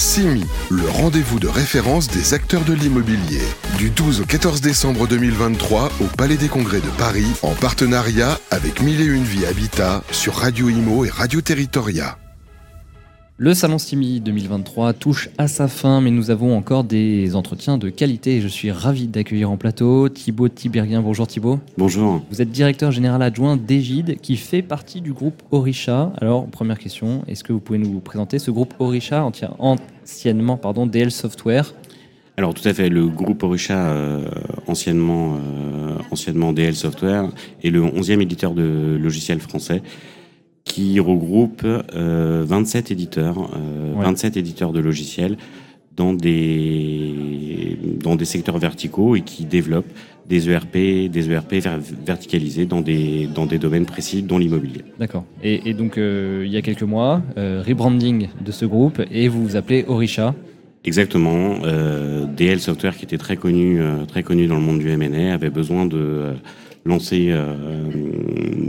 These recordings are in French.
CIMI, le rendez-vous de référence des acteurs de l'immobilier. Du 12 au 14 décembre 2023 au Palais des Congrès de Paris, en partenariat avec Mille et Une Vie Habitat sur Radio Imo et Radio Territoria. Le Salon Simi 2023 touche à sa fin, mais nous avons encore des entretiens de qualité et je suis ravi d'accueillir en plateau Thibaut Tiberien. Bonjour Thibaut. Bonjour. Vous êtes directeur général adjoint d'Egide qui fait partie du groupe Orisha. Alors, première question, est-ce que vous pouvez nous présenter ce groupe Orisha, anciennement pardon, DL Software? Alors tout à fait, le groupe Orisha, euh, anciennement, euh, anciennement DL Software, est le 11e éditeur de logiciels français qui regroupe 27 euh, éditeurs, 27 euh, éditeurs de logiciels dans des, dans des secteurs verticaux et qui développent des ERP, des ERP verticalisés dans des, dans des domaines précis, dont l'immobilier. D'accord. Et, donc, euh, il y a quelques mois, rebranding de ce groupe et vous vous appelez Orisha. Exactement. DL Software, qui était très connu, très connu dans le monde du M&A, avait besoin de lancer, euh,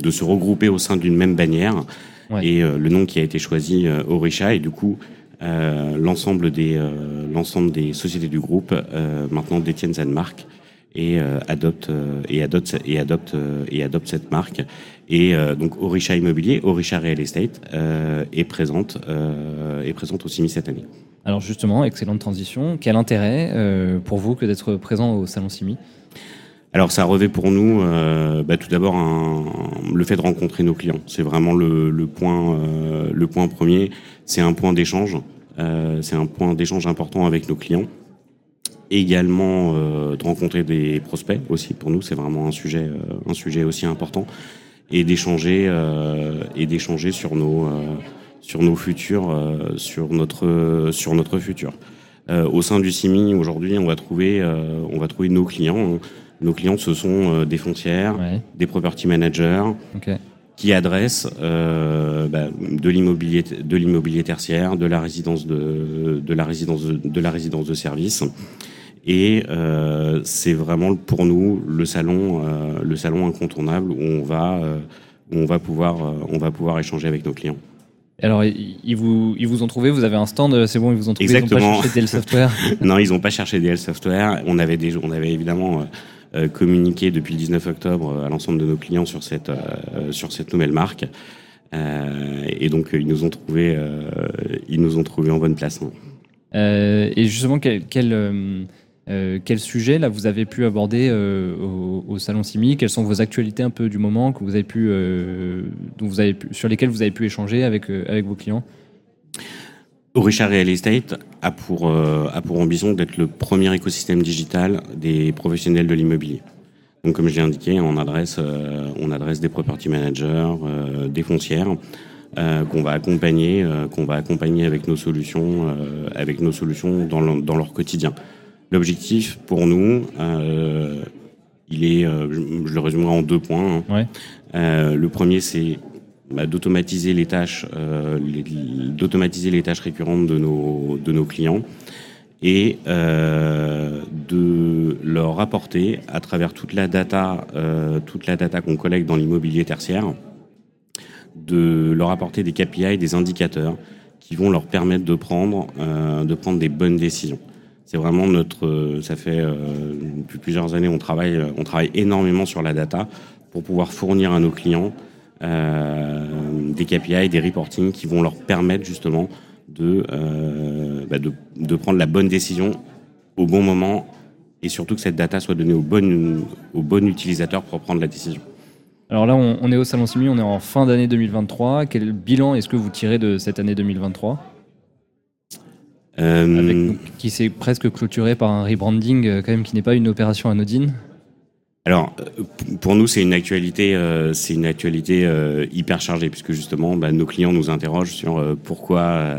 de se regrouper au sein d'une même bannière. Et euh, le nom qui a été choisi, euh, Orisha, et du coup, l'ensemble des, l'ensemble des sociétés du groupe maintenant détiennent cette marque et adopte et adopte et adopte et adopte cette marque et donc Orisha Immobilier, Orisha Real Estate est présente est présente au CIMI cette année. Alors justement, excellente transition. Quel intérêt pour vous que d'être présent au salon CIMI alors ça revêt pour nous euh, bah, tout d'abord le fait de rencontrer nos clients. C'est vraiment le, point, euh, le point premier. C'est un point d'échange. Euh, c'est un point d'échange important avec nos clients. également de rencontrer des prospects aussi. Pour nous, c'est vraiment un sujet, un sujet aussi important. Et d'échanger et d'échanger sur nos sur nos futurs, sur notre sur notre futur. au sein du CIMI, aujourd'hui, on va trouver on va trouver nos clients. Nos clients, ce sont euh, des foncières, des property managers, qui adressent euh, bah, de l'immobilier, de l'immobilier tertiaire, de la résidence de, de la résidence de, la résidence de service. Et euh, c'est vraiment pour nous le salon, le salon incontournable où on va, où on va pouvoir, on va pouvoir échanger avec nos clients. Alors, ils vous, ils vous ont trouvé, vous avez un stand, c'est bon, ils vous ont trouvé, Exactement. ils n'ont pas cherché DL Software Non, ils n'ont pas cherché DL Software. On avait, des, on avait évidemment communiqué depuis le 19 octobre euh, à l'ensemble de nos clients sur cette, euh, sur cette nouvelle marque. et donc, ils nous ont trouvé, ils nous ont trouvé en bonne place. et justement, quel, quel, quel, sujet là vous avez pu aborder au, salon Simi? Quelles sont vos actualités un peu du moment que vous avez pu, dont vous avez pu, sur lesquelles vous avez pu échanger avec, avec vos clients? Orisha Real Estate a pour, euh, a pour ambition d'être le premier écosystème digital des professionnels de l'immobilier. Donc, comme je l'ai indiqué, on adresse, euh, on adresse des property managers, euh, des foncières, qu'on va accompagner, qu'on va accompagner avec nos solutions, avec nos solutions dans, dans leur quotidien. L'objectif pour nous, il est, je, le résumerai en deux points. Hein. Ouais. le premier, c'est d'automatiser les tâches, euh, d'automatiser les tâches récurrentes de nos de nos clients et euh, de leur apporter à travers toute la data, euh, toute la data qu'on collecte dans l'immobilier tertiaire, de leur apporter des KPI, des indicateurs qui vont leur permettre de prendre euh, de prendre des bonnes décisions. C'est vraiment notre, ça fait euh, depuis plusieurs années on travaille on travaille énormément sur la data pour pouvoir fournir à nos clients des KPI, des reporting qui vont leur permettre justement de, euh, bah de, de, prendre la bonne décision au bon moment et surtout que cette data soit donnée au bon, au bon utilisateur pour prendre la décision. Alors là, on, on est au Salon Simi, on est en fin d'année 2023. Quel bilan est-ce que vous tirez de cette année 2023 euh... Avec, qui s'est presque clôturé par un rebranding euh, quand même qui n'est pas une opération anodine alors, euh, pour nous, c'est une actualité, euh, c'est une actualité euh, hyper chargée puisque justement, bah, nos clients nous interrogent sur pourquoi,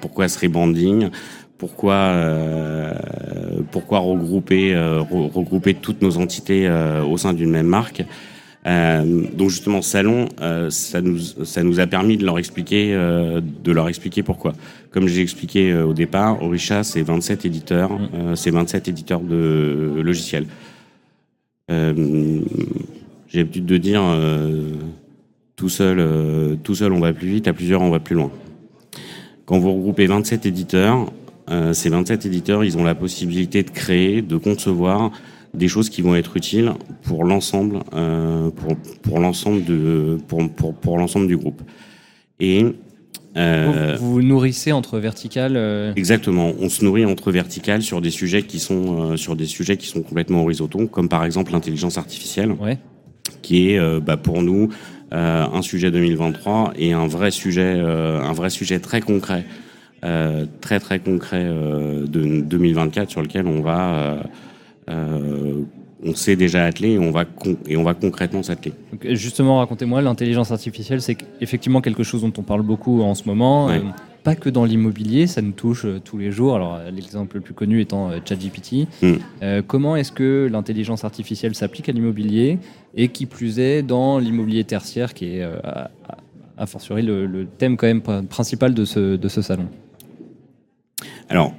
pourquoi ce rebranding, pourquoi, pourquoi regrouper, regrouper toutes nos entités au sein d'une même marque. donc justement, salon, ça nous, ça nous a permis de leur expliquer, de leur expliquer pourquoi. Comme j'ai expliqué au départ, Orisha, c'est 27 éditeurs, mmh. c'est 27 éditeurs de logiciels. Euh, j'ai l'habitude de dire euh, tout seul, euh, tout seul on va plus vite, à plusieurs on va plus loin. Quand vous regroupez 27 éditeurs, ces 27 éditeurs, ils ont la possibilité de créer, de concevoir des choses qui vont être utiles pour l'ensemble, pour, l'ensemble de, pour, pour, pour l'ensemble du groupe. Euh, vous, vous nourrissez entre verticales. euh, Exactement. On se nourrit entre verticales sur des sujets qui sont euh, sur des sujets qui sont complètement horizontaux, comme par exemple l'intelligence artificielle, Ouais. qui est euh, bah, pour nous un sujet 2023 et un vrai sujet, un vrai sujet très concret, très très concret de 2024 sur lequel on va, on s'est déjà attelé et on va et on va concrètement s'atteler. Justement, racontez-moi, l'intelligence artificielle, c'est effectivement quelque chose dont on parle beaucoup en ce moment. Ouais. euh, pas que dans l'immobilier, ça nous touche euh, tous les jours. Alors, euh, l'exemple le plus connu étant ChatGPT. Mm. Euh, comment est-ce que l'intelligence artificielle s'applique à l'immobilier et qui plus est dans l'immobilier tertiaire, qui est euh, a fortiori le, le thème quand même pr- principal de ce, de ce salon? Alors,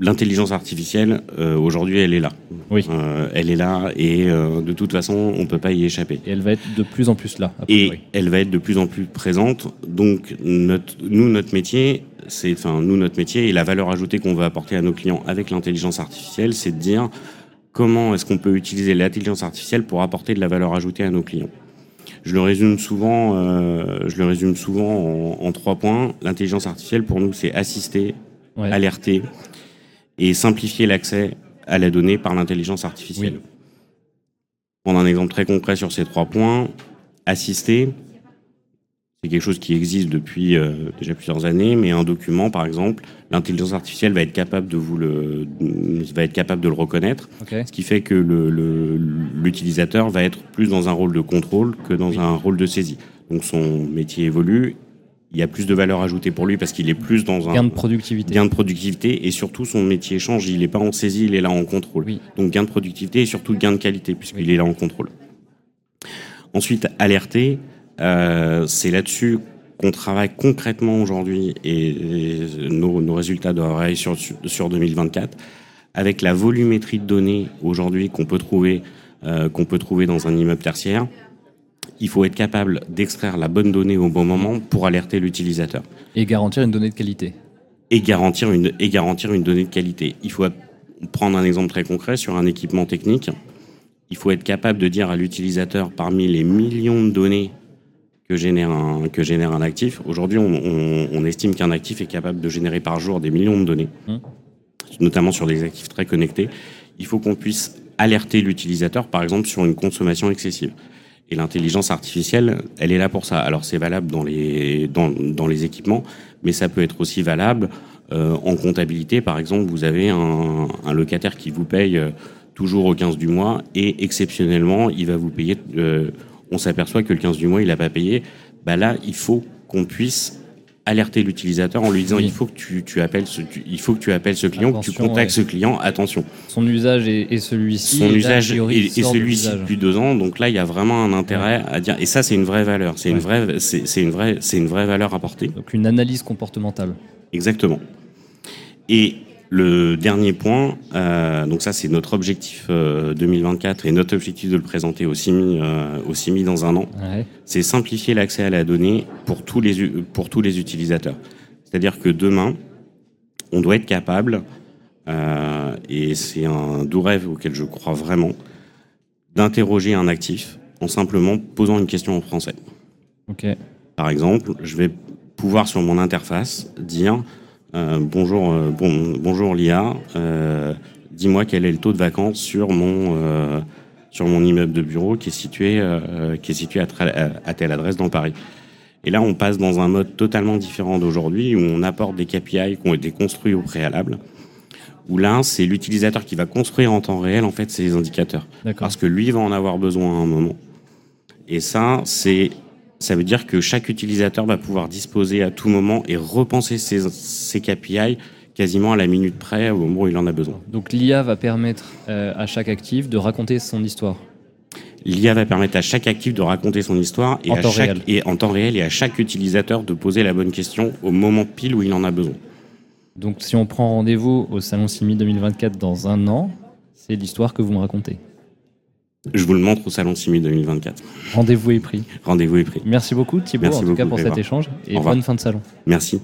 l'intelligence artificielle, euh, aujourd'hui, elle est là. Oui. Euh, elle est là et euh, de toute façon, on peut pas y échapper. Et elle va être de plus en plus là. Et elle va être de plus en plus présente. Donc, notre, nous, notre métier, c'est, enfin, nous, notre métier et la valeur ajoutée qu'on veut apporter à nos clients avec l'intelligence artificielle, c'est de dire comment est-ce qu'on peut utiliser l'intelligence artificielle pour apporter de la valeur ajoutée à nos clients. Je le résume souvent, je le résume souvent en, en trois points. L'intelligence artificielle, pour nous, c'est assister, Ouais. alerter et simplifier l'accès à la donnée par l'intelligence artificielle. Oui. Prendre un exemple très concret sur ces trois points. Assister, c'est quelque chose qui existe depuis euh, déjà plusieurs années, mais un document, par exemple, l'intelligence artificielle va être capable de vous le, va être capable de le reconnaître, ce qui fait que le- le- l'utilisateur va être plus dans un rôle de contrôle que dans Oui. un rôle de saisie. Donc son métier évolue, il y a plus de valeur ajoutée pour lui parce qu'il est plus dans un Gain de productivité. gain de productivité et surtout son métier change. Il n'est pas en saisie, il est là en contrôle. Oui. Donc gain de productivité et surtout gain de qualité puisqu'il est là en contrôle. Ensuite, alerter, euh, c'est là-dessus qu'on travaille concrètement aujourd'hui et, et nos, nos résultats doivent arriver sur, sur 2024 avec la volumétrie de données aujourd'hui qu'on peut trouver euh, qu'on peut trouver dans un immeuble tertiaire. Il faut être capable d'extraire la bonne donnée au bon moment pour alerter l'utilisateur Et garantir une donnée de qualité. et garantir une et garantir une donnée de qualité. Il faut prendre un exemple très concret sur un équipement technique. Il faut être capable de dire à l'utilisateur parmi les millions de données que génère un que génère un actif. Aujourd'hui, on, on- on estime qu'un actif est capable de générer par jour des millions de données, Hum. notamment sur des actifs très connectés. Il faut qu'on puisse alerter l'utilisateur, par exemple, sur une consommation excessive. Et l'intelligence artificielle, elle est là pour ça. Alors c'est valable dans les, dans, dans les équipements, mais ça peut être aussi valable euh, en comptabilité. Par exemple, vous avez un, un locataire qui vous paye euh, toujours au 15 du mois et exceptionnellement, il va vous payer. euh, on s'aperçoit que le 15 du mois, il n'a pas payé. Bah là, il faut qu'on puisse alerter l'utilisateur en lui disant Oui. il faut que tu, tu appelles ce, tu- il faut que tu appelles ce client, que tu contactes ouais. ce client. Attention Son usage est, est celui-ci. son usage et, de celui-ci depuis deux ans. Donc là, il y a vraiment un intérêt à dire. Et ça, c'est une vraie valeur. C'est une vraie, c'est une vraie, c'est une vraie valeur apportée. Donc une analyse comportementale. Exactement. Et le dernier point, euh, donc ça, c'est notre objectif euh, 2024 et notre objectif de le présenter au CIMI, euh, au CIMI dans un an. Ouais. C'est simplifier l'accès à la donnée pour tous les pour tous les utilisateurs. C'est-à-dire que demain, on doit être capable, euh, et c'est un doux rêve auquel je crois vraiment, d'interroger un actif en simplement posant une question en français. Par exemple, je vais pouvoir sur mon interface dire euh, bonjour, euh, bon, bonjour l'IA, euh, dis-moi quel est le taux de vacances sur mon sur mon immeuble de bureau qui est situé qui est situé à, à- telle adresse dans Paris. Et là, on passe dans un mode totalement différent d'aujourd'hui où on apporte des KPI qui ont été construits au préalable. Où là, c'est l'utilisateur qui va construire en temps réel en fait ces indicateurs parce que lui va en avoir besoin à un moment. Et ça, c'est, ça veut dire que chaque utilisateur va pouvoir disposer à tout moment et repenser ses, ses KPI quasiment à la minute près au moment où il en a besoin. Donc l'IA va permettre euh, à chaque actif de raconter son histoire. L'IA va permettre à chaque actif de raconter son histoire et, En à temps chaque, réel. et en temps réel et à chaque utilisateur de poser la bonne question au moment pile où il en a besoin. Donc si on prend rendez-vous au Salon Simi 2024 dans un an, c'est l'histoire que vous me racontez. Je vous le montre au Salon Simi 2024. Rendez-vous est pris. Rendez-vous est pris. Merci beaucoup Thibaut Merci en tout cas pour cet échange et bonne fin de salon. Merci.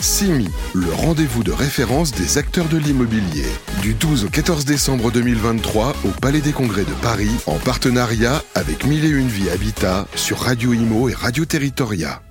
CIMI, le rendez-vous de référence des acteurs de l'immobilier. Du 12 au 14 décembre 2023 au Palais des Congrès de Paris, en partenariat avec Mille et Une Vie Habitat sur Radio Imo et Radio Territoria.